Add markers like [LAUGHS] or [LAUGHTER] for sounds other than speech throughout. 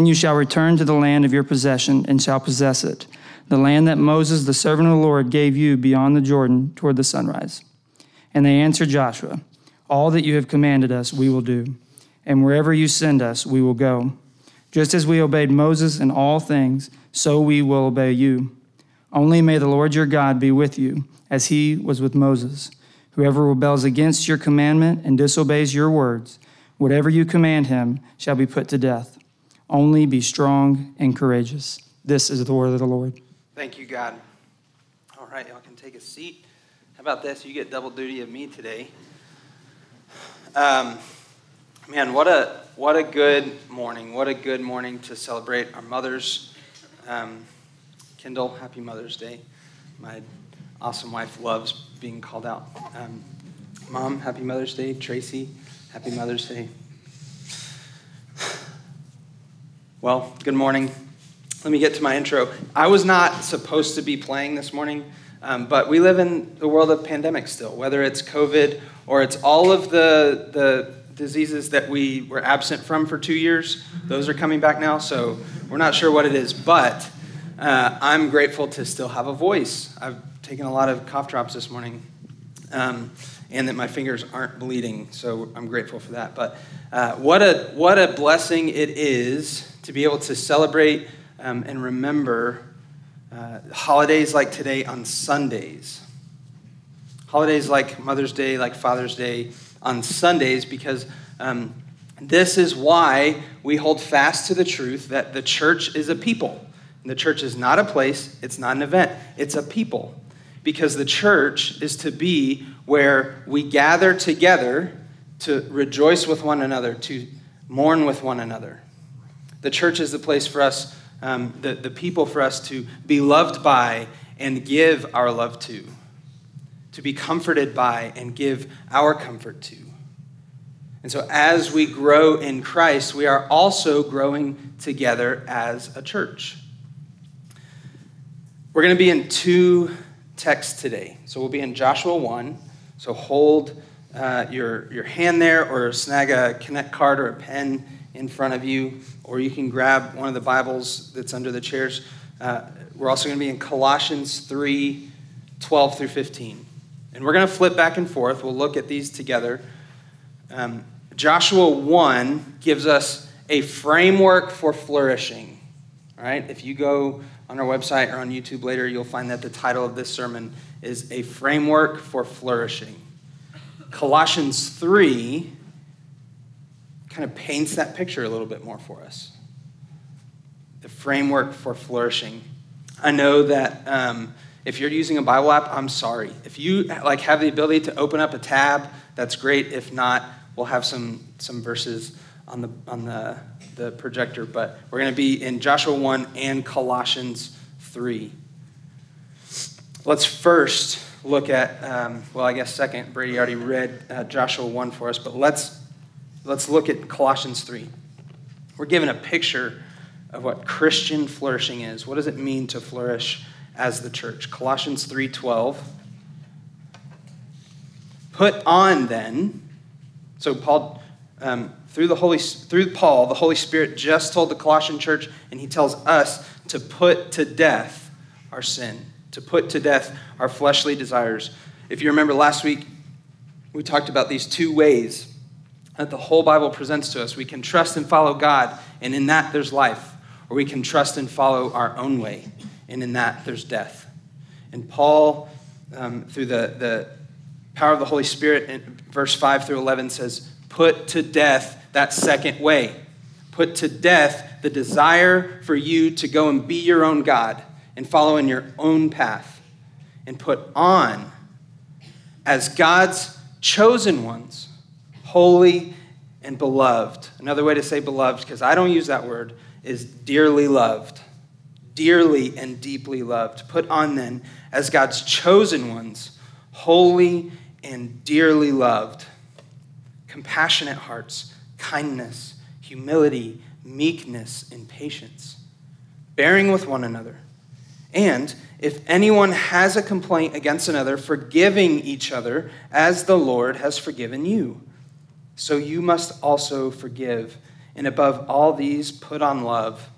Then you shall return to the land of your possession and shall possess it, the land that Moses, the servant of the Lord, gave you beyond the Jordan toward the sunrise. And they answered Joshua, All that you have commanded us, we will do, and wherever you send us, we will go. Just as we obeyed Moses in all things, so we will obey you. Only may the Lord your God be with you, as he was with Moses. Whoever rebels against your commandment and disobeys your words, whatever you command him, shall be put to death. Only be strong and courageous. This is the word of the Lord. Thank you, God. All right, y'all can take a seat. How about this? You get double duty of me today. Um, man, what a what a good morning! What a good morning to celebrate our mothers. Um, Kendall, happy Mother's Day. My awesome wife loves being called out. Um, Mom, happy Mother's Day. Tracy, happy Mother's Day. Well, good morning. Let me get to my intro. I was not supposed to be playing this morning, um, but we live in the world of pandemic still, whether it's COVID or it's all of the, the diseases that we were absent from for two years. Those are coming back now, so we're not sure what it is, but uh, I'm grateful to still have a voice. I've taken a lot of cough drops this morning. Um, and that my fingers aren't bleeding, so I'm grateful for that. But uh, what a what a blessing it is to be able to celebrate um, and remember uh, holidays like today on Sundays. Holidays like Mother's Day, like Father's Day on Sundays, because um, this is why we hold fast to the truth that the church is a people. And the church is not a place, it's not an event, it's a people. Because the church is to be where we gather together to rejoice with one another, to mourn with one another. The church is the place for us, um, the, the people for us to be loved by and give our love to, to be comforted by and give our comfort to. And so, as we grow in Christ, we are also growing together as a church. We're going to be in two texts today. So, we'll be in Joshua 1. So, hold uh, your, your hand there or snag a Connect card or a pen in front of you, or you can grab one of the Bibles that's under the chairs. Uh, we're also going to be in Colossians 3 12 through 15. And we're going to flip back and forth. We'll look at these together. Um, Joshua 1 gives us a framework for flourishing. All right? If you go on our website or on YouTube later, you'll find that the title of this sermon is A Framework for Flourishing. Colossians 3 kind of paints that picture a little bit more for us. The framework for flourishing. I know that um, if you're using a Bible app, I'm sorry. If you like have the ability to open up a tab, that's great. If not, we'll have some some verses on the on the the projector. But we're going to be in Joshua one and Colossians three. Let's first look at um, well, I guess second. Brady already read uh, Joshua one for us, but let's let's look at Colossians 3. We're given a picture of what Christian flourishing is. What does it mean to flourish as the church? Colossians 3:12. Put on then. So Paul, um, through the Holy, through Paul, the Holy Spirit just told the Colossian church, and he tells us to put to death our sin, to put to death our fleshly desires. If you remember last week, we talked about these two ways that the whole Bible presents to us. We can trust and follow God, and in that there's life. Or we can trust and follow our own way, and in that there's death. And Paul, um, through the, the power of the Holy Spirit, in verse 5 through 11 says, Put to death that second way. Put to death the desire for you to go and be your own God and follow in your own path. And put on, as God's chosen ones, holy and beloved. Another way to say beloved, because I don't use that word, is dearly loved. Dearly and deeply loved. Put on then as God's chosen ones, holy and dearly loved, compassionate hearts, kindness, humility, meekness, and patience, bearing with one another. And if anyone has a complaint against another, forgiving each other as the Lord has forgiven you so you must also forgive. And above all these, put on love,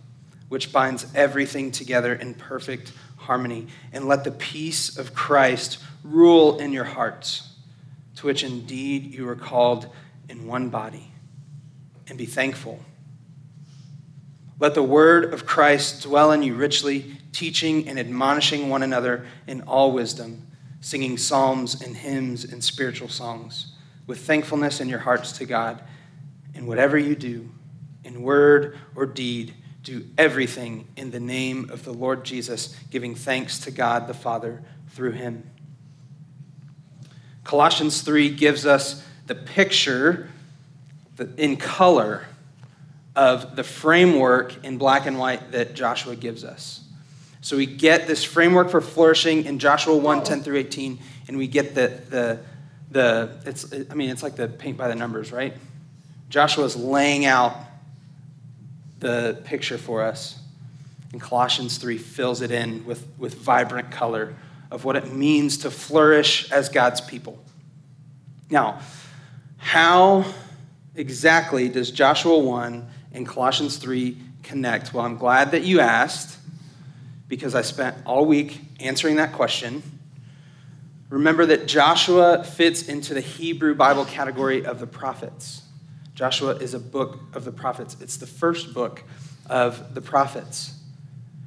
which binds everything together in perfect harmony. And let the peace of Christ rule in your hearts, to which indeed you are called in one body. And be thankful. Let the word of Christ dwell in you richly, teaching and admonishing one another in all wisdom, singing psalms and hymns and spiritual songs, with thankfulness in your hearts to God. And whatever you do, in word or deed, do everything in the name of the Lord Jesus, giving thanks to God the Father through him. Colossians 3 gives us the picture in color of the framework in black and white that Joshua gives us. So we get this framework for flourishing in Joshua 1 10 through 18, and we get the, the, the it's, I mean, it's like the paint by the numbers, right? Joshua's laying out the picture for us. And Colossians 3 fills it in with, with vibrant color of what it means to flourish as God's people. Now, how exactly does Joshua 1 and Colossians 3 connect? Well, I'm glad that you asked because I spent all week answering that question. Remember that Joshua fits into the Hebrew Bible category of the prophets. Joshua is a book of the prophets, it's the first book of the prophets.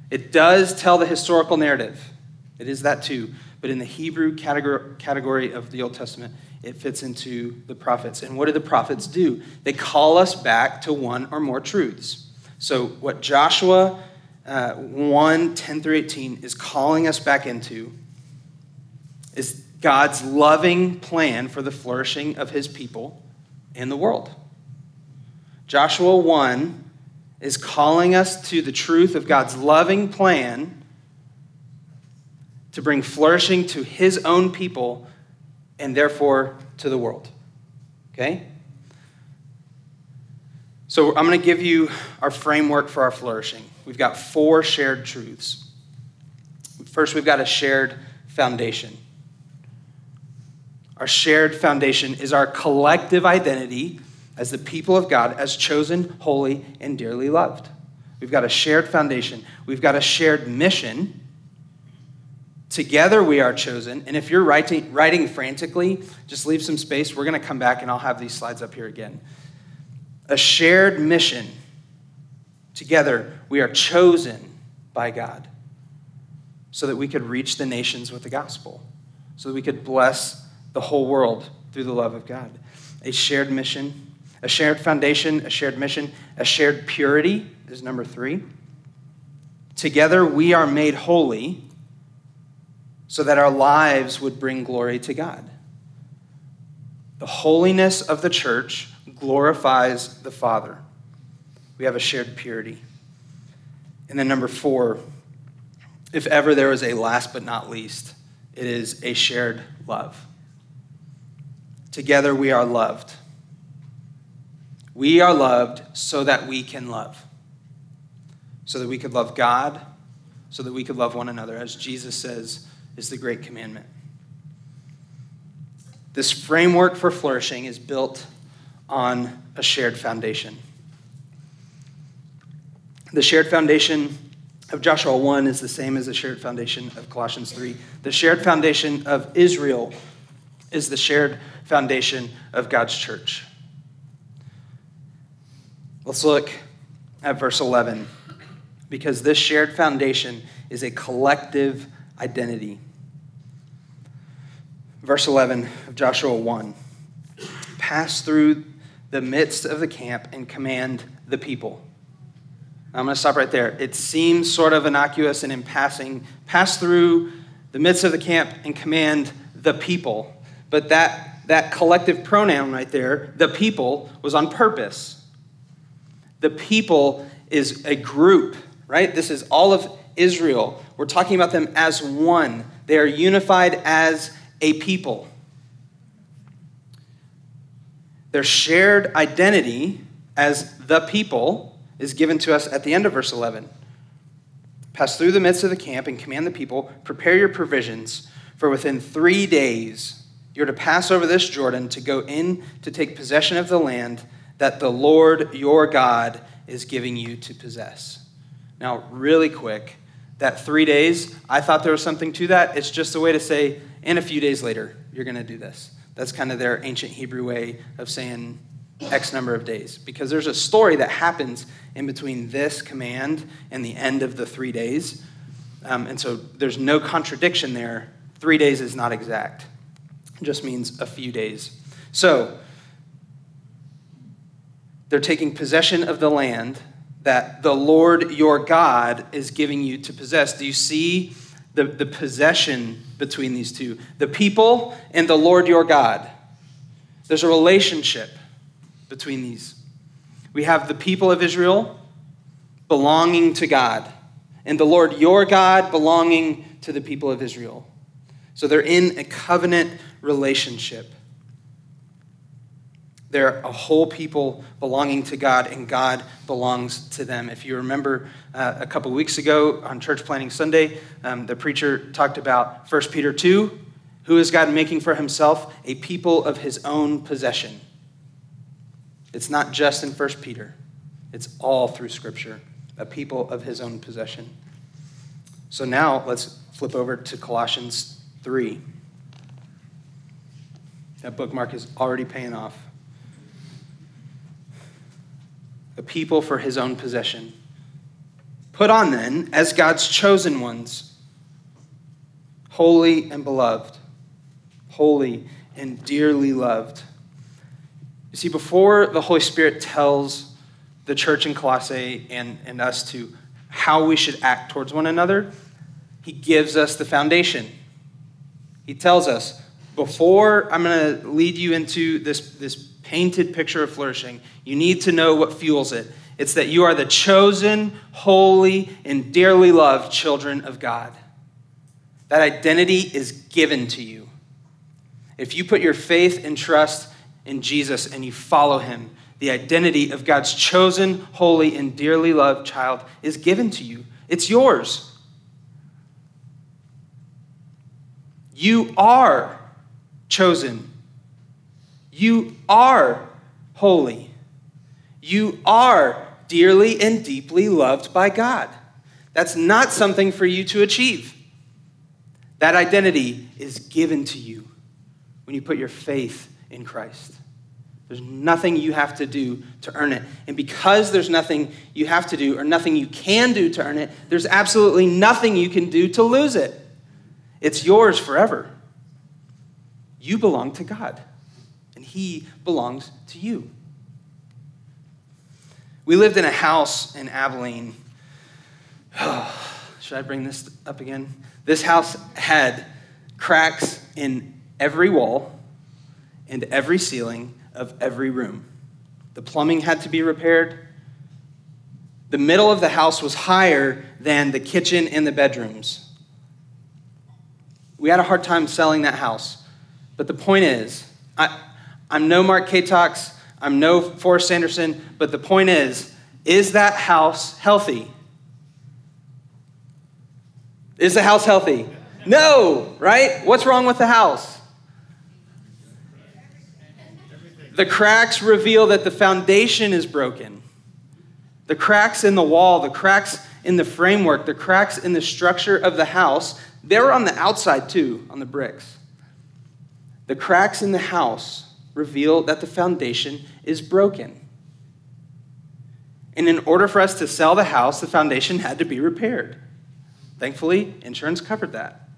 It does tell the historical narrative, it is that too. But in the Hebrew category of the Old Testament, it fits into the prophets. And what do the prophets do? They call us back to one or more truths. So, what Joshua uh, 1 10 through 18 is calling us back into is God's loving plan for the flourishing of his people in the world. Joshua 1 is calling us to the truth of God's loving plan to bring flourishing to his own people and therefore to the world. Okay? So I'm going to give you our framework for our flourishing. We've got four shared truths. First, we've got a shared foundation. Our shared foundation is our collective identity as the people of God, as chosen, holy, and dearly loved. We've got a shared foundation. We've got a shared mission. Together we are chosen. And if you're writing, writing frantically, just leave some space. We're going to come back and I'll have these slides up here again. A shared mission. Together we are chosen by God so that we could reach the nations with the gospel, so that we could bless the whole world through the love of God. A shared mission a shared foundation, a shared mission, a shared purity is number three. Together we are made holy so that our lives would bring glory to God. The holiness of the church glorifies the Father. We have a shared purity. And then, number four, if ever there is a last but not least, it is a shared love. Together we are loved. We are loved so that we can love. So that we could love God, so that we could love one another, as Jesus says is the great commandment. This framework for flourishing is built on a shared foundation. The shared foundation of Joshua 1 is the same as the shared foundation of Colossians 3. The shared foundation of Israel is the shared foundation of God's church. Let's look at verse 11 because this shared foundation is a collective identity. Verse 11 of Joshua 1 Pass through the midst of the camp and command the people. I'm going to stop right there. It seems sort of innocuous and in passing. Pass through the midst of the camp and command the people. But that, that collective pronoun right there, the people, was on purpose. The people is a group, right? This is all of Israel. We're talking about them as one. They are unified as a people. Their shared identity as the people is given to us at the end of verse 11. Pass through the midst of the camp and command the people, prepare your provisions, for within three days you're to pass over this Jordan to go in to take possession of the land that the Lord your God is giving you to possess. Now, really quick, that three days, I thought there was something to that. It's just a way to say, in a few days later, you're going to do this. That's kind of their ancient Hebrew way of saying X number of days. Because there's a story that happens in between this command and the end of the three days. Um, and so there's no contradiction there. Three days is not exact, just means a few days. So they're taking possession of the land that the Lord your God is giving you to possess. Do you see the, the possession between these two? The people and the Lord your God. There's a relationship between these. We have the people of Israel belonging to God, and the Lord your God belonging to the people of Israel. So they're in a covenant relationship. They're a whole people belonging to God, and God belongs to them. If you remember uh, a couple weeks ago on Church Planting Sunday, um, the preacher talked about 1 Peter 2. Who is God making for himself? A people of his own possession. It's not just in 1 Peter, it's all through Scripture. A people of his own possession. So now let's flip over to Colossians 3. That bookmark is already paying off. a people for his own possession. Put on then, as God's chosen ones, holy and beloved, holy and dearly loved. You see, before the Holy Spirit tells the church in Colossae and, and us to how we should act towards one another, he gives us the foundation. He tells us, before I'm going to lead you into this, this painted picture of flourishing, you need to know what fuels it. It's that you are the chosen, holy, and dearly loved children of God. That identity is given to you. If you put your faith and trust in Jesus and you follow him, the identity of God's chosen, holy, and dearly loved child is given to you. It's yours. You are chosen you are holy. You are dearly and deeply loved by God. That's not something for you to achieve. That identity is given to you when you put your faith in Christ. There's nothing you have to do to earn it. And because there's nothing you have to do or nothing you can do to earn it, there's absolutely nothing you can do to lose it. It's yours forever. You belong to God and he belongs to you. We lived in a house in Abilene. [SIGHS] should I bring this up again? This house had cracks in every wall and every ceiling of every room. The plumbing had to be repaired. The middle of the house was higher than the kitchen and the bedrooms. We had a hard time selling that house. But the point is, I, I'm no Mark Katox, I'm no Forrest Sanderson, but the point is, is that house healthy? Is the house healthy? No, right? What's wrong with the house? The cracks reveal that the foundation is broken. The cracks in the wall, the cracks in the framework, the cracks in the structure of the house, they're on the outside too, on the bricks. The cracks in the house reveal that the foundation is broken. And in order for us to sell the house, the foundation had to be repaired. Thankfully, insurance covered that.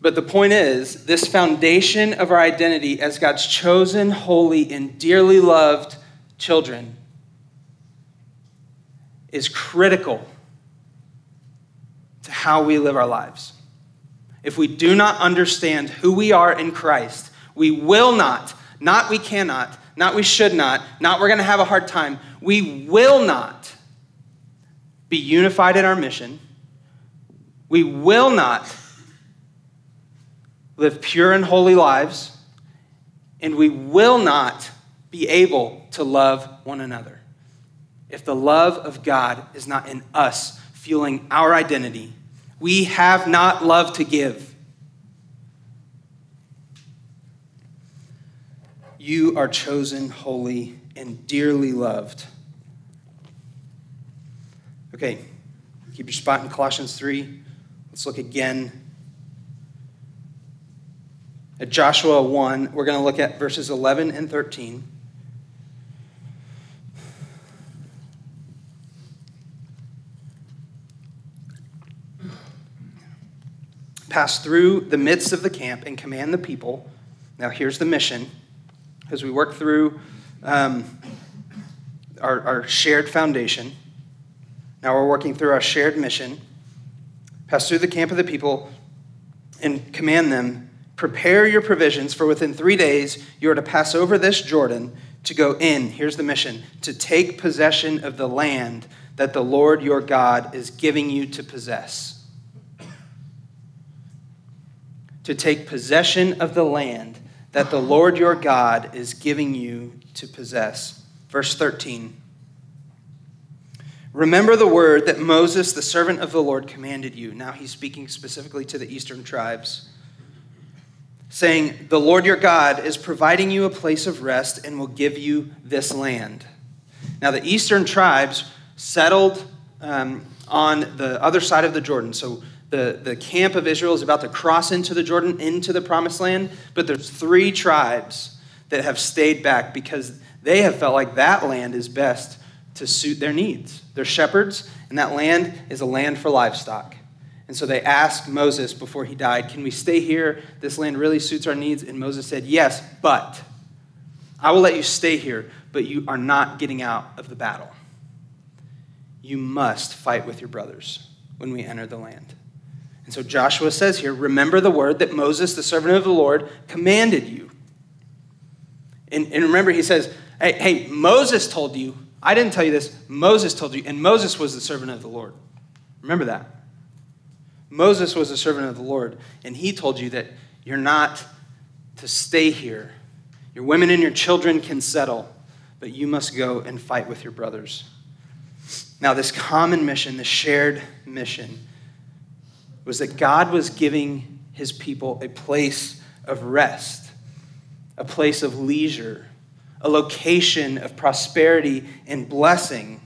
But the point is, this foundation of our identity as God's chosen, holy, and dearly loved children is critical to how we live our lives if we do not understand who we are in Christ, we will not, not we cannot, not we should not, not we're going to have a hard time, we will not be unified in our mission. We will not live pure and holy lives, and we will not be able to love one another. If the love of God is not in us, fueling our identity, we have not love to give. You are chosen, holy, and dearly loved. Okay, keep your spot in Colossians 3. Let's look again at Joshua 1. We're going to look at verses 11 and 13. Pass through the midst of the camp and command the people. Now, here's the mission. As we work through um, our, our shared foundation, now we're working through our shared mission. Pass through the camp of the people and command them prepare your provisions, for within three days you are to pass over this Jordan to go in. Here's the mission to take possession of the land that the Lord your God is giving you to possess to take possession of the land that the Lord your God is giving you to possess. Verse 13. Remember the word that Moses, the servant of the Lord, commanded you. Now he's speaking specifically to the eastern tribes, saying, The Lord your God is providing you a place of rest and will give you this land. Now, the eastern tribes settled um, on the other side of the Jordan. So the, the camp of Israel is about to cross into the Jordan, into the promised land, but there's three tribes that have stayed back because they have felt like that land is best to suit their needs. They're shepherds, and that land is a land for livestock. And so they asked Moses before he died, Can we stay here? This land really suits our needs. And Moses said, Yes, but I will let you stay here, but you are not getting out of the battle. You must fight with your brothers when we enter the land. And so Joshua says here, remember the word that Moses, the servant of the Lord, commanded you. And, and remember, he says, hey, hey, Moses told you. I didn't tell you this. Moses told you. And Moses was the servant of the Lord. Remember that. Moses was the servant of the Lord. And he told you that you're not to stay here. Your women and your children can settle, but you must go and fight with your brothers. Now, this common mission, this shared mission, was that God was giving his people a place of rest, a place of leisure, a location of prosperity and blessing.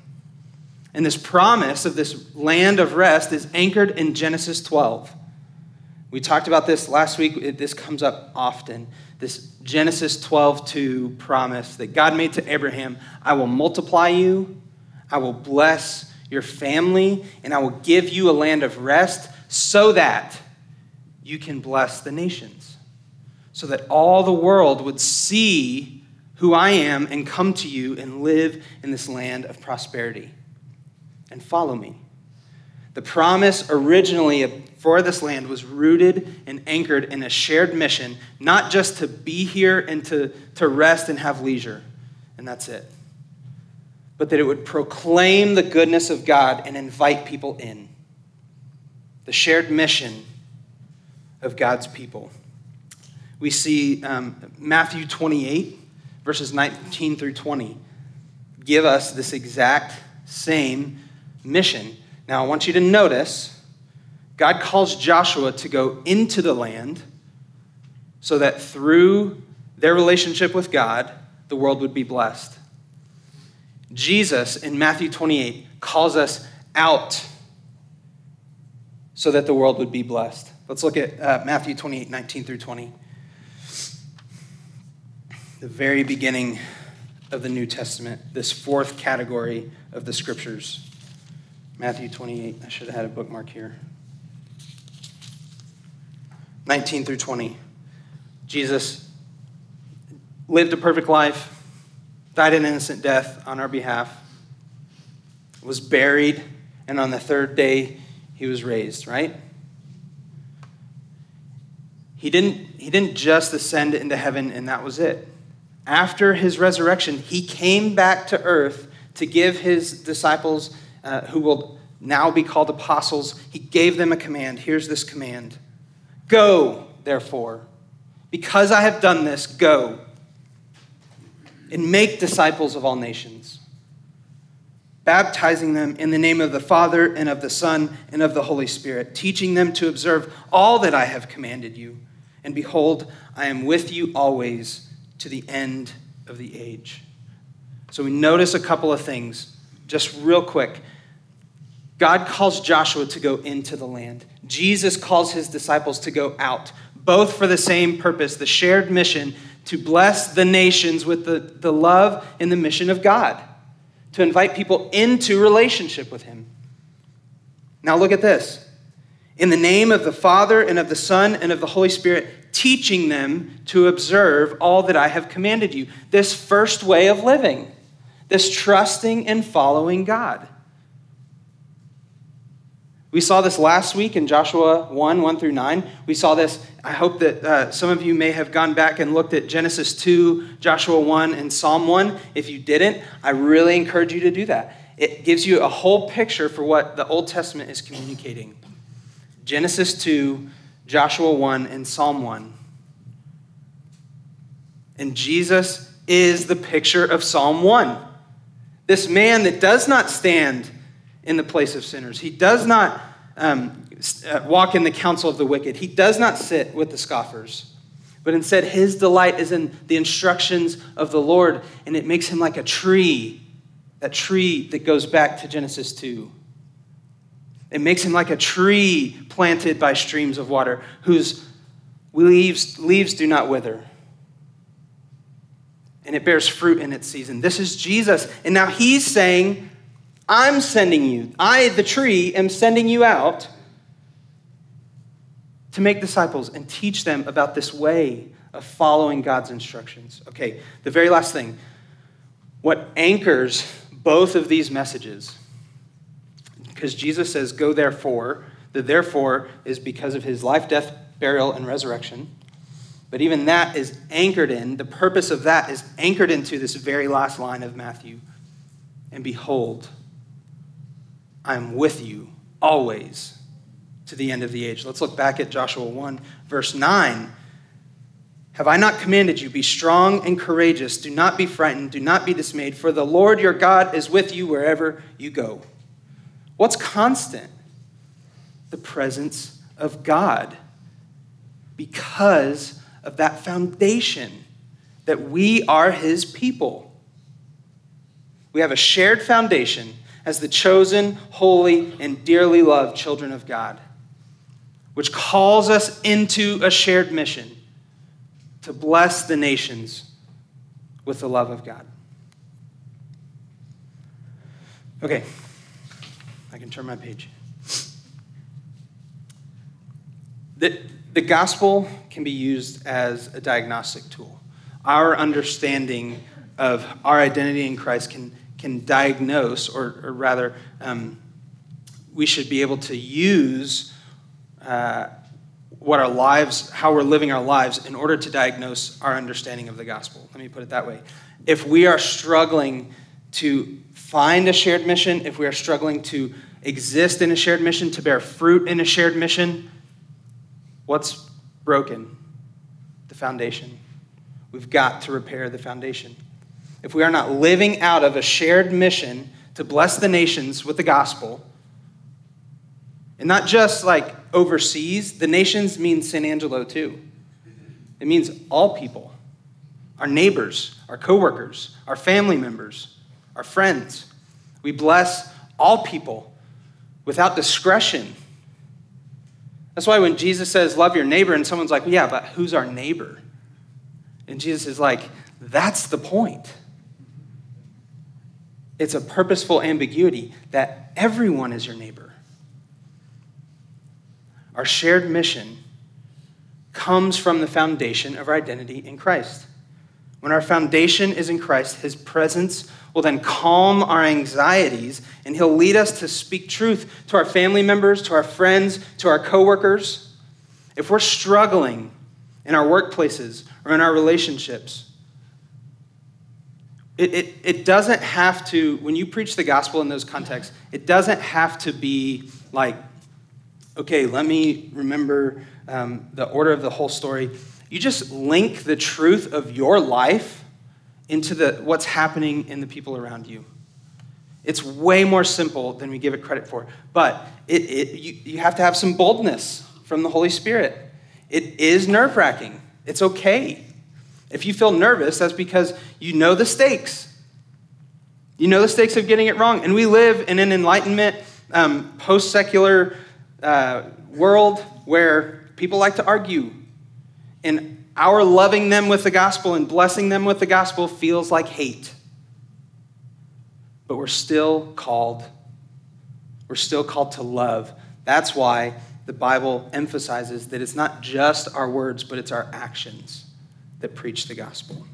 And this promise of this land of rest is anchored in Genesis 12. We talked about this last week. This comes up often. This Genesis 12 2 promise that God made to Abraham I will multiply you, I will bless your family, and I will give you a land of rest so that you can bless the nations, so that all the world would see who I am and come to you and live in this land of prosperity. And follow me. The promise originally for this land was rooted and anchored in a shared mission, not just to be here and to, to rest and have leisure, and that's it, but that it would proclaim the goodness of God and invite people in the shared mission of God's people. We see um, Matthew 28, verses 19 through 20, give us this exact same mission. Now, I want you to notice God calls Joshua to go into the land so that through their relationship with God, the world would be blessed. Jesus in Matthew 28 calls us out so that the world would be blessed. Let's look at uh, Matthew 28 19 through 20. The very beginning of the New Testament, this fourth category of the scriptures. Matthew 28. I should have had a bookmark here. 19 through 20. Jesus lived a perfect life, died an innocent death on our behalf, was buried, and on the third day, he was raised, right? He didn't, he didn't just ascend into heaven and that was it. After his resurrection, he came back to earth to give his disciples, uh, who will now be called apostles, he gave them a command. Here's this command Go, therefore, because I have done this, go and make disciples of all nations baptizing them in the name of the Father and of the Son and of the Holy Spirit, teaching them to observe all that I have commanded you. And behold, I am with you always to the end of the age. So we notice a couple of things just real quick. God calls Joshua to go into the land. Jesus calls his disciples to go out, both for the same purpose, the shared mission to bless the nations with the, the love and the mission of God, to invite people into relationship with him. Now look at this. In the name of the Father and of the Son and of the Holy Spirit, teaching them to observe all that I have commanded you. This first way of living, this trusting and following God. We saw this last week in Joshua 1 1 through 9. We saw this. I hope that uh, some of you may have gone back and looked at Genesis 2, Joshua 1, and Psalm 1. If you didn't, I really encourage you to do that. It gives you a whole picture for what the Old Testament is communicating. Genesis 2, Joshua 1, and Psalm 1. And Jesus is the picture of Psalm 1. This man that does not stand in the place of sinners. He does not um, uh, walk in the counsel of the wicked. He does not sit with the scoffers. But instead, his delight is in the instructions of the Lord, and it makes him like a tree, that tree that goes back to Genesis 2. It makes him like a tree planted by streams of water, whose leaves, leaves do not wither. And it bears fruit in its season. This is Jesus. And now he's saying, I'm sending you. I, the tree, am sending you out to make disciples and teach them about this way of following God's instructions. Okay, the very last thing. What anchors both of these messages, because Jesus says, Go therefore, the therefore is because of his life, death, burial, and resurrection. But even that is anchored in, the purpose of that is anchored into this very last line of Matthew. And behold, I am with you always to the end of the age. Let's look back at Joshua 1, verse 9. Have I not commanded you, be strong and courageous? Do not be frightened, do not be dismayed, for the Lord your God is with you wherever you go. What's constant? The presence of God. Because of that foundation that we are his people. We have a shared foundation as the chosen, holy, and dearly loved children of God, which calls us into a shared mission to bless the nations with the love of God. Okay, I can turn my page. The, the gospel can be used as a diagnostic tool. Our understanding of our identity in Christ can can diagnose, or, or rather, um, we should be able to use uh, what our lives, how we're living our lives, in order to diagnose our understanding of the gospel. Let me put it that way. If we are struggling to find a shared mission, if we are struggling to exist in a shared mission, to bear fruit in a shared mission, what's broken? The foundation. We've got to repair the foundation if we are not living out of a shared mission to bless the nations with the gospel, and not just like overseas, the nations means San Angelo too. It means all people our neighbors, our coworkers, our family members, our friends. We bless all people without discretion. That's why when Jesus says, Love your neighbor, and someone's like, Yeah, but who's our neighbor? And Jesus is like, That's the point. It's a purposeful ambiguity that everyone is your neighbor. Our shared mission comes from the foundation of our identity in Christ. When our foundation is in Christ, his presence will then calm our anxieties and he'll lead us to speak truth to our family members, to our friends, to our coworkers. If we're struggling in our workplaces or in our relationships, it, it, it doesn't have to, when you preach the gospel in those contexts, it doesn't have to be like, okay, let me remember um, the order of the whole story. You just link the truth of your life into the, what's happening in the people around you. It's way more simple than we give it credit for. But it, it, you, you have to have some boldness from the Holy Spirit. It is nerve wracking. It's okay. If you feel nervous, that's because you know the stakes. You know the stakes of getting it wrong. And we live in an enlightenment, um, post secular uh, world where people like to argue. And our loving them with the gospel and blessing them with the gospel feels like hate. But we're still called. We're still called to love. That's why the Bible emphasizes that it's not just our words, but it's our actions that preach the gospel.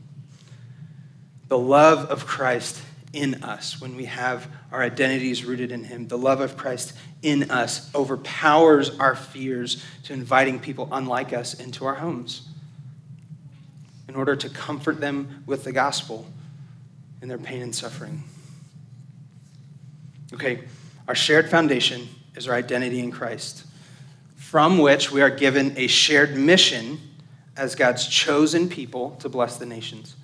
The love of Christ in us when we have our identities rooted in Him. The love of Christ in us overpowers our fears to inviting people unlike us into our homes in order to comfort them with the gospel in their pain and suffering. Okay, our shared foundation is our identity in Christ, from which we are given a shared mission as God's chosen people to bless the nations.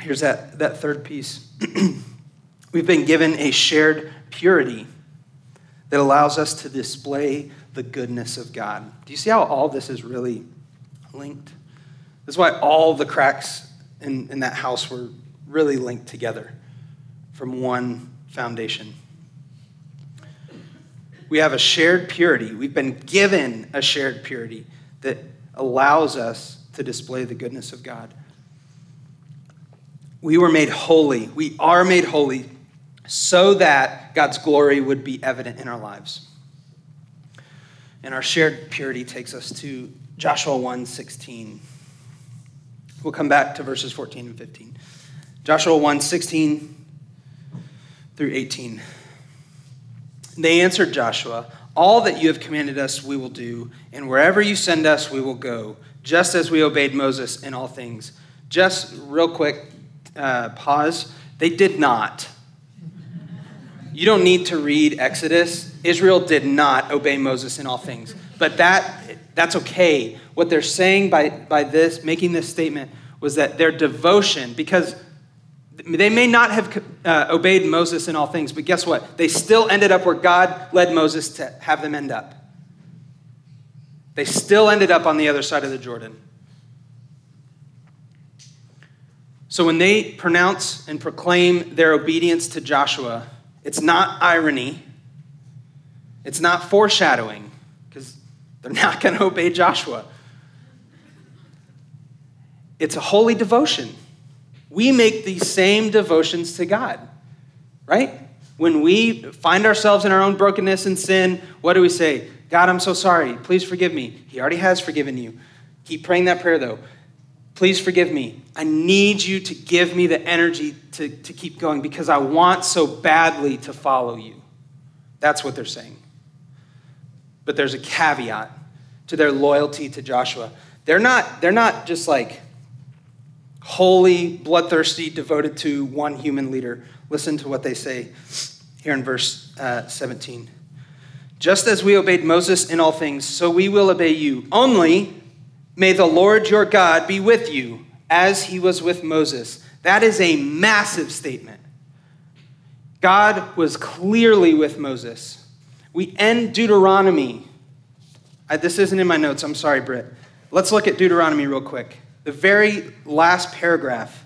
Here's that, that third piece. [CLEARS THROAT] We've been given a shared purity that allows us to display the goodness of God. Do you see how all this is really linked? That's why all the cracks in, in that house were really linked together from one foundation. We have a shared purity. We've been given a shared purity that allows us to display the goodness of God. We were made holy. We are made holy so that God's glory would be evident in our lives. And our shared purity takes us to Joshua 1 16. We'll come back to verses 14 and 15. Joshua 1 16 through 18. They answered Joshua, All that you have commanded us, we will do, and wherever you send us, we will go, just as we obeyed Moses in all things. Just real quick, uh, pause. They did not. You don't need to read Exodus. Israel did not obey Moses in all things. But that, that's okay. What they're saying by, by this, making this statement, was that their devotion, because they may not have uh, obeyed Moses in all things, but guess what? They still ended up where God led Moses to have them end up. They still ended up on the other side of the Jordan. So when they pronounce and proclaim their obedience to Joshua, it's not irony, it's not foreshadowing, because they're not going [LAUGHS] to obey Joshua. It's a holy devotion. We make these same devotions to God, right? When we find ourselves in our own brokenness and sin, what do we say? God, I'm so sorry. Please forgive me. He already has forgiven you. Keep praying that prayer, though. Please forgive me. I need you to give me the energy to, to keep going because I want so badly to follow you. That's what they're saying. But there's a caveat to their loyalty to Joshua. They're not, they're not just like, holy, bloodthirsty, devoted to one human leader. Listen to what they say here in verse uh, 17. Just as we obeyed Moses in all things, so we will obey you. Only may the Lord your God be with you as he was with Moses. That is a massive statement. God was clearly with Moses. We end Deuteronomy. I, this isn't in my notes. I'm sorry, Britt. Let's look at Deuteronomy real quick the very last paragraph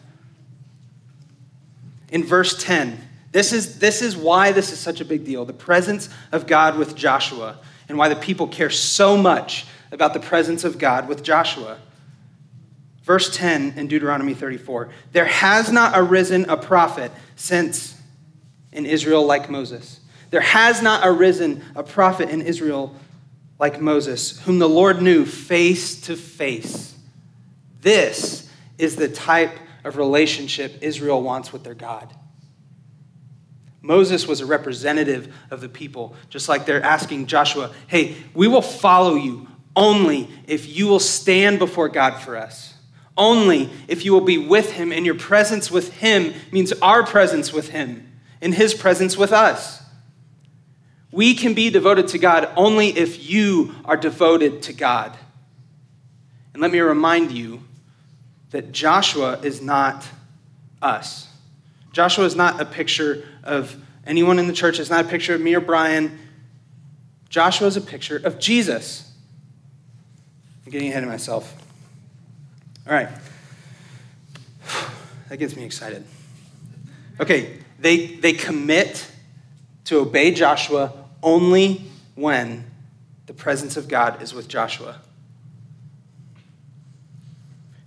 in verse 10. This is, this is why this is such a big deal the presence of God with Joshua, and why the people care so much about the presence of God with Joshua. Verse 10 in Deuteronomy 34 There has not arisen a prophet since in Israel like Moses. There has not arisen a prophet in Israel like Moses, whom the Lord knew face to face this is the type of relationship Israel wants with their God. Moses was a representative of the people, just like they're asking Joshua, hey, we will follow you only if you will stand before God for us. Only if you will be with him, and your presence with him means our presence with him, and his presence with us. We can be devoted to God only if you are devoted to God. And let me remind you that Joshua is not us. Joshua is not a picture of anyone in the church, it's not a picture of me or Brian. Joshua is a picture of Jesus. I'm getting ahead of myself. All right. [SIGHS] That gets me excited. Okay, they, they commit to obey Joshua only when the presence of God is with Joshua.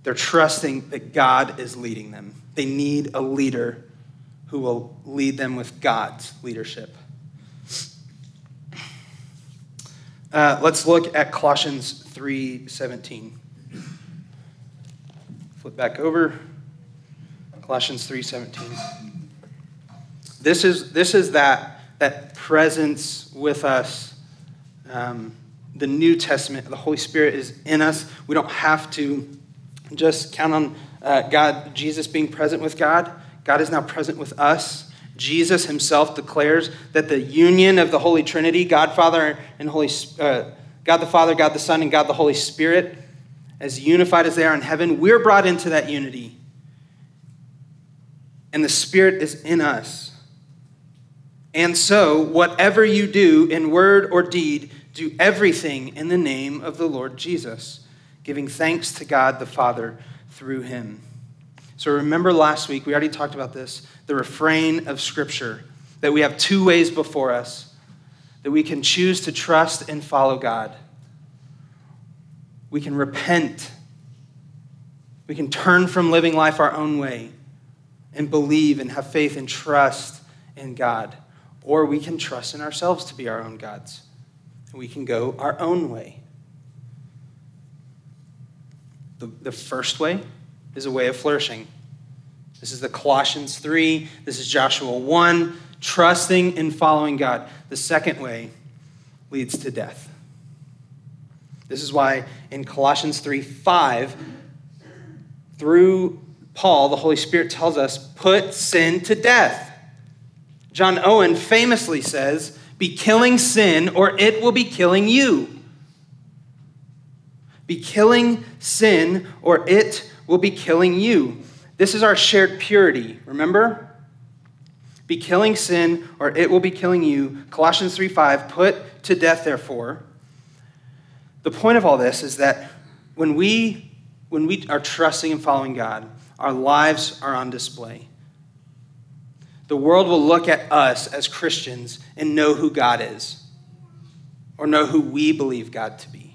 They're trusting that God is leading them. They need a leader who will lead them with God's leadership. Uh, let's look at Colossians 3:17. Flip back over. Colossians 3:17. This is, this is that, that presence with us. Um, the New Testament, the Holy Spirit is in us. We don't have to just count on uh, God, Jesus being present with God. God is now present with us. Jesus himself declares that the union of the Holy Trinity, God Father and Holy, uh, God the Father, God the Son, and God the Holy Spirit, as unified as they are in heaven, we're brought into that unity. And the Spirit is in us. And so, whatever you do in word or deed, do everything in the name of the Lord Jesus, giving thanks to God the Father through him. So remember last week, we already talked about this, the refrain of Scripture, that we have two ways before us, that we can choose to trust and follow God. We can repent. We can turn from living life our own way and believe and have faith and trust in God. Or we can trust in ourselves to be our own gods. We can go our own way. The, the first way is a way of flourishing. This is the Colossians 3. This is Joshua 1. Trusting and following God. The second way leads to death. This is why in Colossians 3 5, through Paul, the Holy Spirit tells us, put sin to death. John Owen famously says, be killing sin or it will be killing you. Be killing sin or it will be killing you. This is our shared purity, remember? Be killing sin, or it will be killing you. Colossians 3 5, put to death, therefore. The point of all this is that when we, when we are trusting and following God, our lives are on display. The world will look at us as Christians and know who God is, or know who we believe God to be.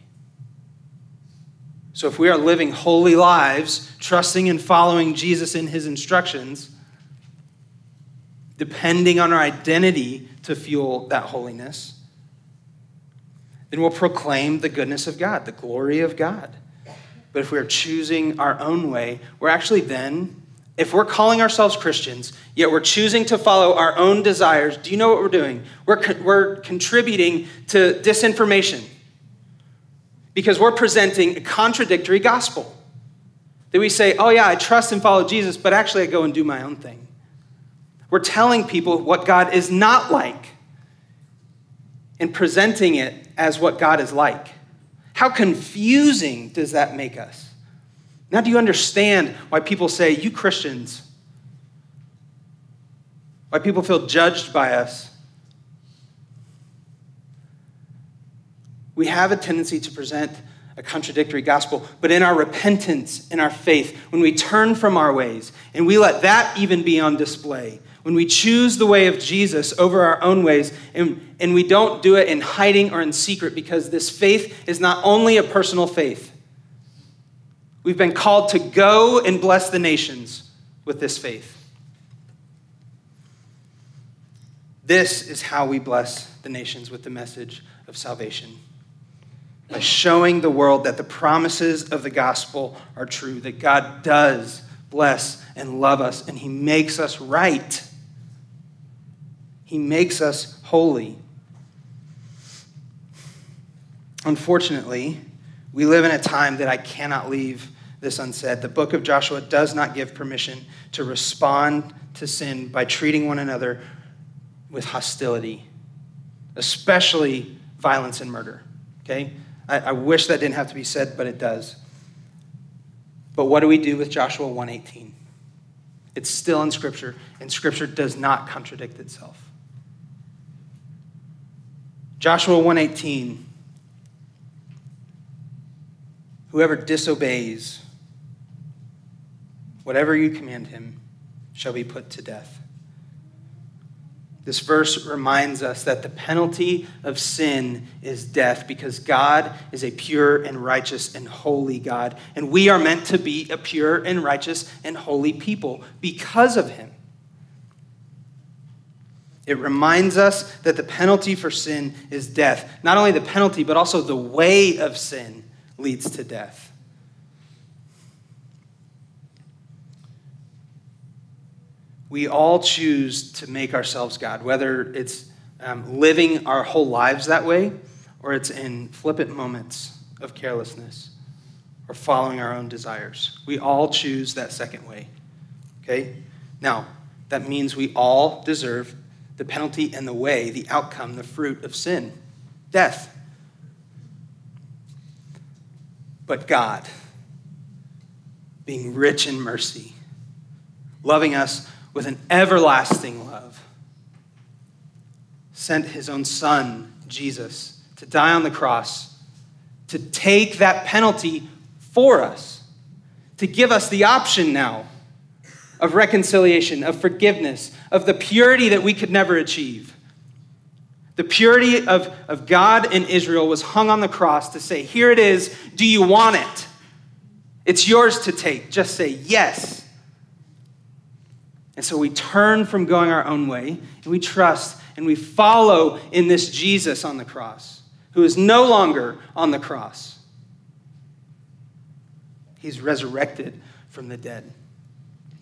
So if we are living holy lives, trusting and following Jesus in his instructions, depending on our identity to fuel that holiness, then we'll proclaim the goodness of God, the glory of God. But if we're choosing our own way, we're actually then, if we're calling ourselves Christians, yet we're choosing to follow our own desires, do you know what we're doing? We're, we're contributing to disinformation because we're presenting a contradictory gospel. That we say, oh, yeah, I trust and follow Jesus, but actually I go and do my own thing. We're telling people what God is not like and presenting it as what God is like. How confusing does that make us? Now, do you understand why people say, you Christians, why people feel judged by us? We have a tendency to present a contradictory gospel, but in our repentance, in our faith, when we turn from our ways, and we let that even be on display, when we choose the way of Jesus over our own ways, and, and we don't do it in hiding or in secret, because this faith is not only a personal faith. We've been called to go and bless the nations with this faith. This is how we bless the nations with the message of salvation by showing the world that the promises of the gospel are true, that God does bless and love us, and He makes us right. He makes us holy. Unfortunately, we live in a time that I cannot leave this unsaid. The book of Joshua does not give permission to respond to sin by treating one another with hostility, especially violence and murder. Okay? I, I wish that didn't have to be said, but it does. But what do we do with Joshua 1:18? It's still in Scripture, and Scripture does not contradict itself. Joshua 1:18 Whoever disobeys whatever you command him shall be put to death. This verse reminds us that the penalty of sin is death because God is a pure and righteous and holy God. And we are meant to be a pure and righteous and holy people because of him. It reminds us that the penalty for sin is death. Not only the penalty, but also the way of sin leads to death. We all choose to make ourselves God, whether it's um, living our whole lives that way or it's in flippant moments of carelessness or following our own desires. We all choose that second way. Okay? Now, that means we all deserve the penalty and the way, the outcome, the fruit of sin death. But God, being rich in mercy, loving us with an everlasting love, sent his own son, Jesus, to die on the cross, to take that penalty for us, to give us the option now of reconciliation, of forgiveness, of the purity that we could never achieve. The purity of, of God and Israel was hung on the cross to say, Here it is. Do you want it? It's yours to take. Just say yes. And so we turn from going our own way and we trust and we follow in this Jesus on the cross, who is no longer on the cross. He's resurrected from the dead,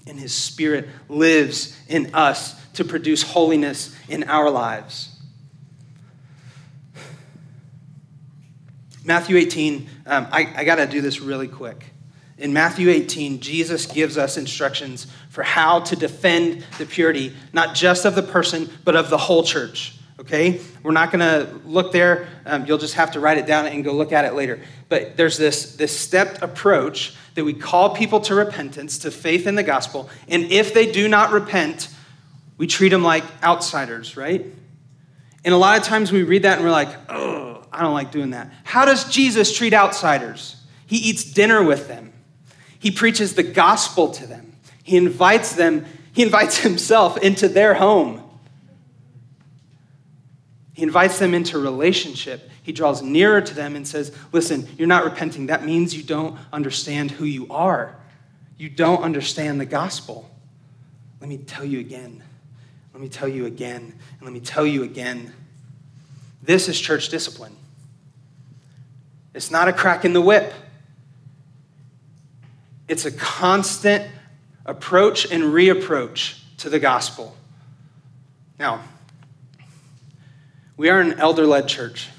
and his spirit lives in us to produce holiness in our lives. Matthew 18, um, I, I got to do this really quick. In Matthew 18, Jesus gives us instructions for how to defend the purity, not just of the person, but of the whole church. Okay? We're not going to look there. Um, you'll just have to write it down and go look at it later. But there's this, this stepped approach that we call people to repentance, to faith in the gospel. And if they do not repent, we treat them like outsiders, right? And a lot of times we read that and we're like, oh, I don't like doing that. How does Jesus treat outsiders? He eats dinner with them. He preaches the gospel to them. He invites them, he invites [LAUGHS] himself into their home. He invites them into relationship. He draws nearer to them and says, Listen, you're not repenting. That means you don't understand who you are. You don't understand the gospel. Let me tell you again. Let me tell you again. And let me tell you again. This is church discipline. It's not a crack in the whip. It's a constant approach and reapproach to the gospel. Now, we are an elder led church.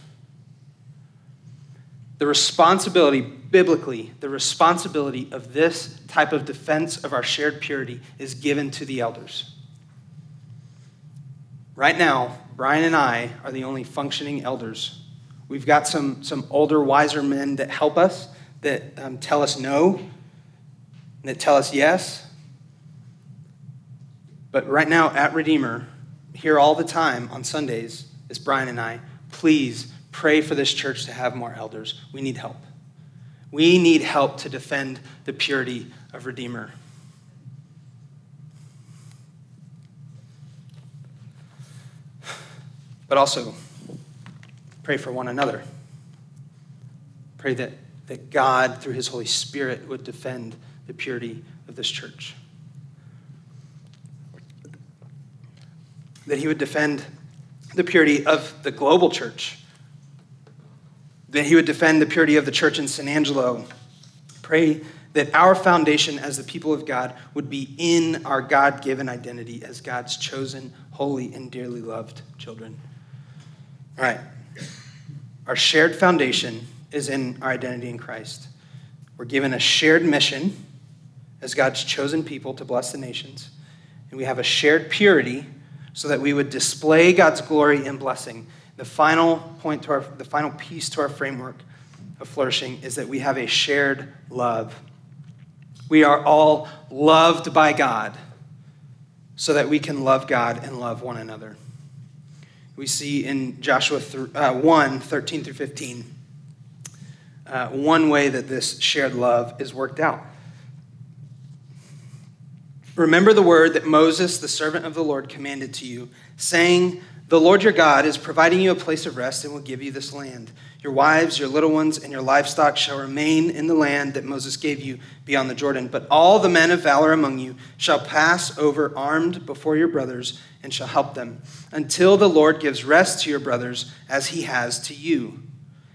The responsibility, biblically, the responsibility of this type of defense of our shared purity is given to the elders. Right now, Brian and I are the only functioning elders. We've got some, some older, wiser men that help us, that um, tell us no, that tell us yes. But right now at Redeemer, here all the time on Sundays, is Brian and I. Please pray for this church to have more elders. We need help. We need help to defend the purity of Redeemer. But also, pray for one another. Pray that, that God, through his Holy Spirit, would defend the purity of this church. That he would defend the purity of the global church. That he would defend the purity of the church in San Angelo. Pray that our foundation as the people of God would be in our God given identity as God's chosen, holy, and dearly loved children. All right. Our shared foundation is in our identity in Christ. We're given a shared mission as God's chosen people to bless the nations. And we have a shared purity so that we would display God's glory and blessing. The final point to our, the final piece to our framework of flourishing is that we have a shared love. We are all loved by God so that we can love God and love one another. We see in Joshua uh, 1 13 through 15, uh, one way that this shared love is worked out. Remember the word that Moses, the servant of the Lord, commanded to you, saying, The Lord your God is providing you a place of rest and will give you this land. Your wives, your little ones, and your livestock shall remain in the land that Moses gave you beyond the Jordan. But all the men of valor among you shall pass over armed before your brothers and shall help them, until the Lord gives rest to your brothers as he has to you.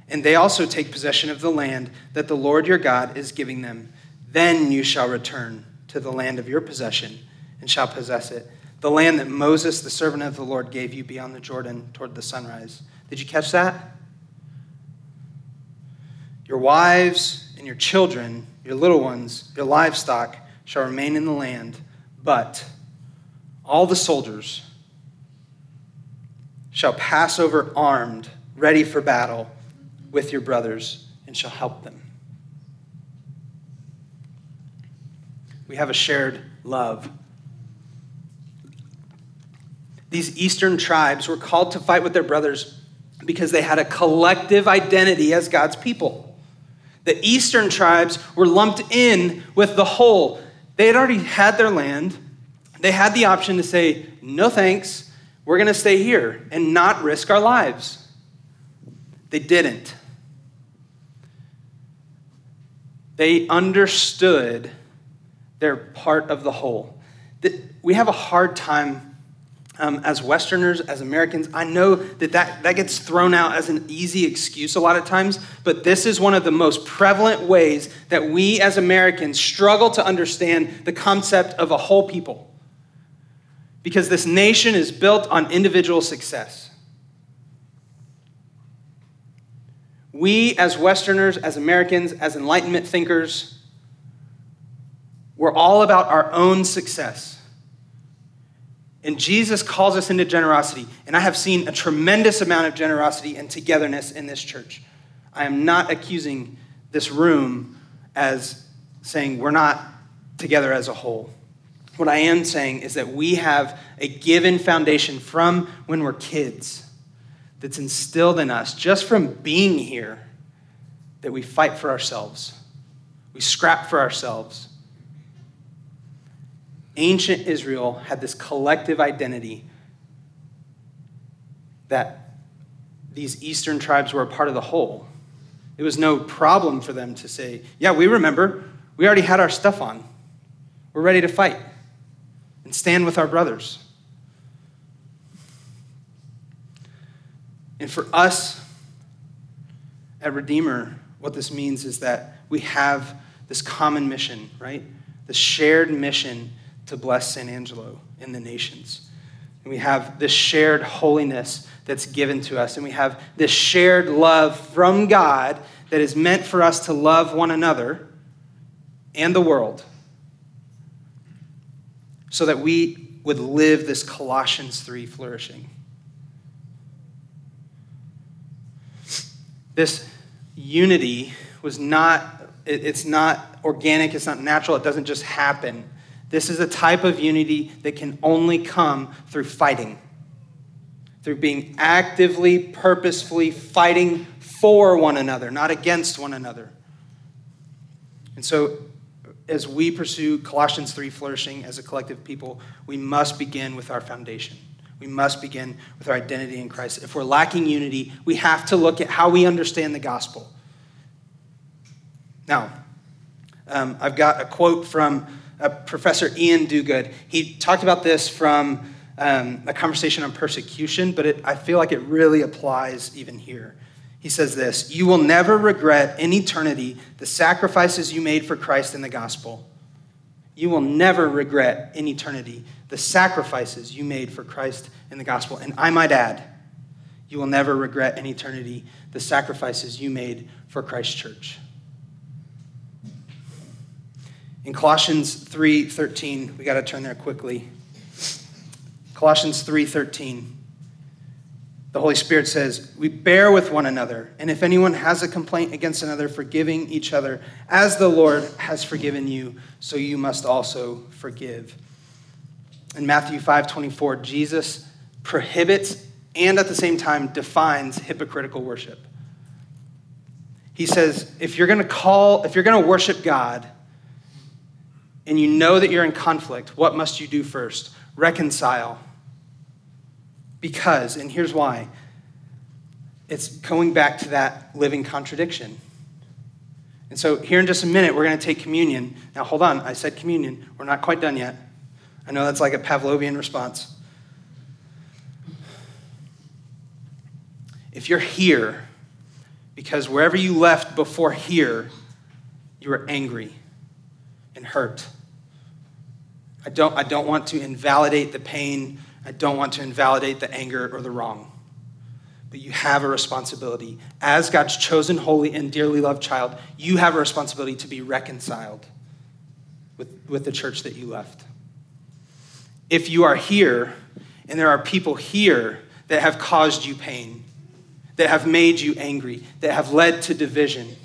And they also take possession of the land that the Lord your God is giving them. Then you shall return to the land of your possession and shall possess it, the land that Moses, the servant of the Lord, gave you beyond the Jordan toward the sunrise. Did you catch that? Your wives and your children, your little ones, your livestock shall remain in the land, but all the soldiers shall pass over armed, ready for battle with your brothers, and shall help them. We have a shared love. These eastern tribes were called to fight with their brothers because they had a collective identity as God's people. The eastern tribes were lumped in with the whole. They had already had their land. They had the option to say, no thanks, we're going to stay here and not risk our lives. They didn't. They understood they're part of the whole. We have a hard time um, as Westerners, as Americans. I know that, that that gets thrown out as an easy excuse a lot of times, but this is one of the most prevalent ways that we as Americans struggle to understand the concept of a whole people. Because this nation is built on individual success. We, as Westerners, as Americans, as Enlightenment thinkers, we're all about our own success. And Jesus calls us into generosity. And I have seen a tremendous amount of generosity and togetherness in this church. I am not accusing this room as saying we're not together as a whole. What I am saying is that we have a given foundation from when we're kids that's instilled in us just from being here that we fight for ourselves, we scrap for ourselves, ancient Israel had this collective identity that these eastern tribes were a part of the whole. It was no problem for them to say, Yeah, we remember. We already had our stuff on. We're ready to fight and stand with our brothers. And for us at Redeemer, what this means is that we have this common mission, right? The shared mission to bless San Angelo in the nations. And we have this shared holiness that's given to us, and we have this shared love from God that is meant for us to love one another and the world so that we would live this Colossians 3 flourishing. This unity was not, it's not organic, it's not natural, it doesn't just happen. This is a type of unity that can only come through fighting, through being actively, purposefully fighting for one another, not against one another. And so, as we pursue Colossians 3 flourishing as a collective people, we must begin with our foundation. We must begin with our identity in Christ. If we're lacking unity, we have to look at how we understand the gospel. Now, um, I've got a quote from uh, Professor Iain Duguid. He talked about this from um, a conversation on persecution, but it, I feel like it really applies even here. He says this You will never regret in eternity the sacrifices you made for Christ in the gospel. You will never regret in eternity the sacrifices you made for Christ in the gospel. And I might add, you will never regret in eternity the sacrifices you made for Christ's church. In Colossians 3:13, we got to turn there quickly. Colossians 3:13. The Holy Spirit says, "We bear with one another, and if anyone has a complaint against another, forgiving each other, as the Lord has forgiven you, so you must also forgive." In Matthew 5:24, Jesus prohibits and at the same time defines hypocritical worship. He says, if you're going to call, if you're going to worship God, and you know that you're in conflict, what must you do first? Reconcile. Because, and here's why it's going back to that living contradiction. And so, here in just a minute, we're going to take communion. Now, hold on. I said communion. We're not quite done yet. I know that's like a Pavlovian response. If you're here, because wherever you left before here, you were angry and hurt. I don't, I don't want to invalidate the pain. I don't want to invalidate the anger or the wrong. But you have a responsibility. As God's chosen, holy, and dearly loved child, you have a responsibility to be reconciled with, with the church that you left. If you are here and there are people here that have caused you pain, that have made you angry, that have led to division,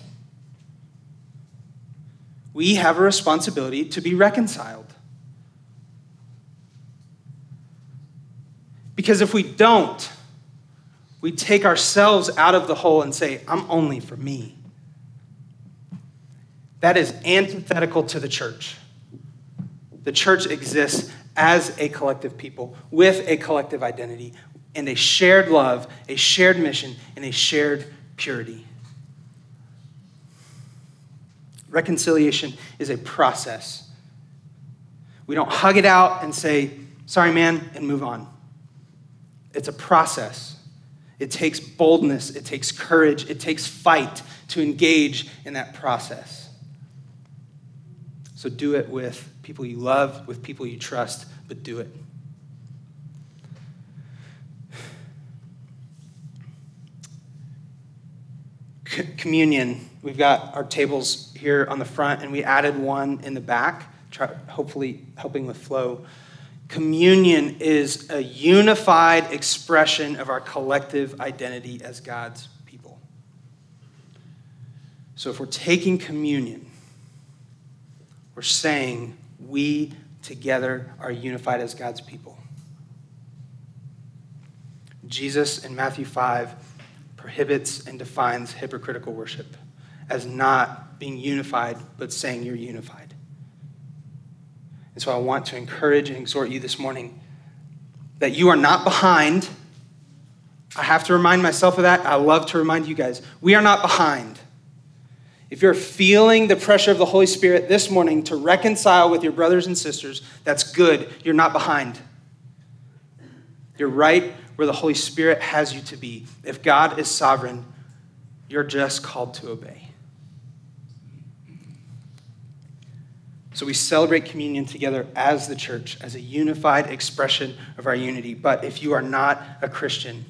we have a responsibility to be reconciled. Because if we don't, we take ourselves out of the whole and say, I'm only for me. That is antithetical to the church. The church exists as a collective people with a collective identity and a shared love, a shared mission, and a shared purity. Reconciliation is a process. We don't hug it out and say, sorry, man, and move on. It's a process. It takes boldness, it takes courage, it takes fight to engage in that process. So do it with people you love, with people you trust, but do it. communion, we've got our tables here on the front, and we added one in the back, try, hopefully helping with flow. Communion is a unified expression of our collective identity as God's people. So if we're taking communion, we're saying we together are unified as God's people. Jesus in Matthew 5 prohibits and defines hypocritical worship as not being unified, but saying you're unified. And so I want to encourage and exhort you this morning that you are not behind. I have to remind myself of that. I love to remind you guys. We are not behind. If you're feeling the pressure of the Holy Spirit this morning to reconcile with your brothers and sisters, that's good. You're not behind. You're right where the Holy Spirit has you to be. If God is sovereign, you're just called to obey. So we celebrate communion together as the church, as a unified expression of our unity. But if you are not a Christian,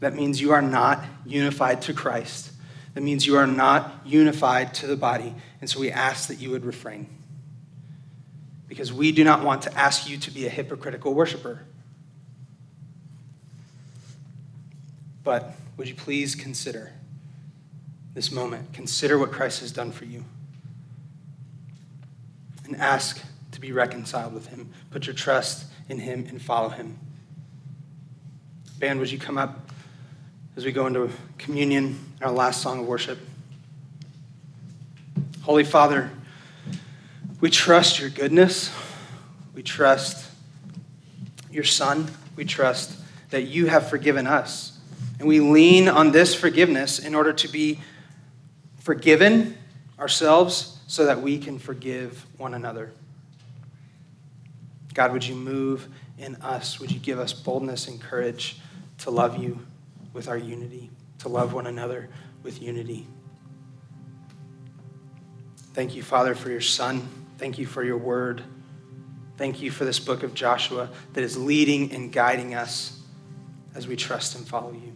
that means you are not unified to Christ. That means you are not unified to the body. And so we ask that you would refrain. Because we do not want to ask you to be a hypocritical worshiper. But would you please consider this moment? Consider what Christ has done for you and ask to be reconciled with him. Put your trust in him and follow him. Band, would you come up as we go into communion, our last song of worship? Holy Father, we trust your goodness. We trust your Son. We trust that you have forgiven us. And we lean on this forgiveness in order to be forgiven ourselves so that we can forgive one another. God, would you move in us? Would you give us boldness and courage to love you with our unity, to love one another with unity? Thank you, Father, for your Son. Thank you for your word. Thank you for this book of Joshua that is leading and guiding us as we trust and follow you.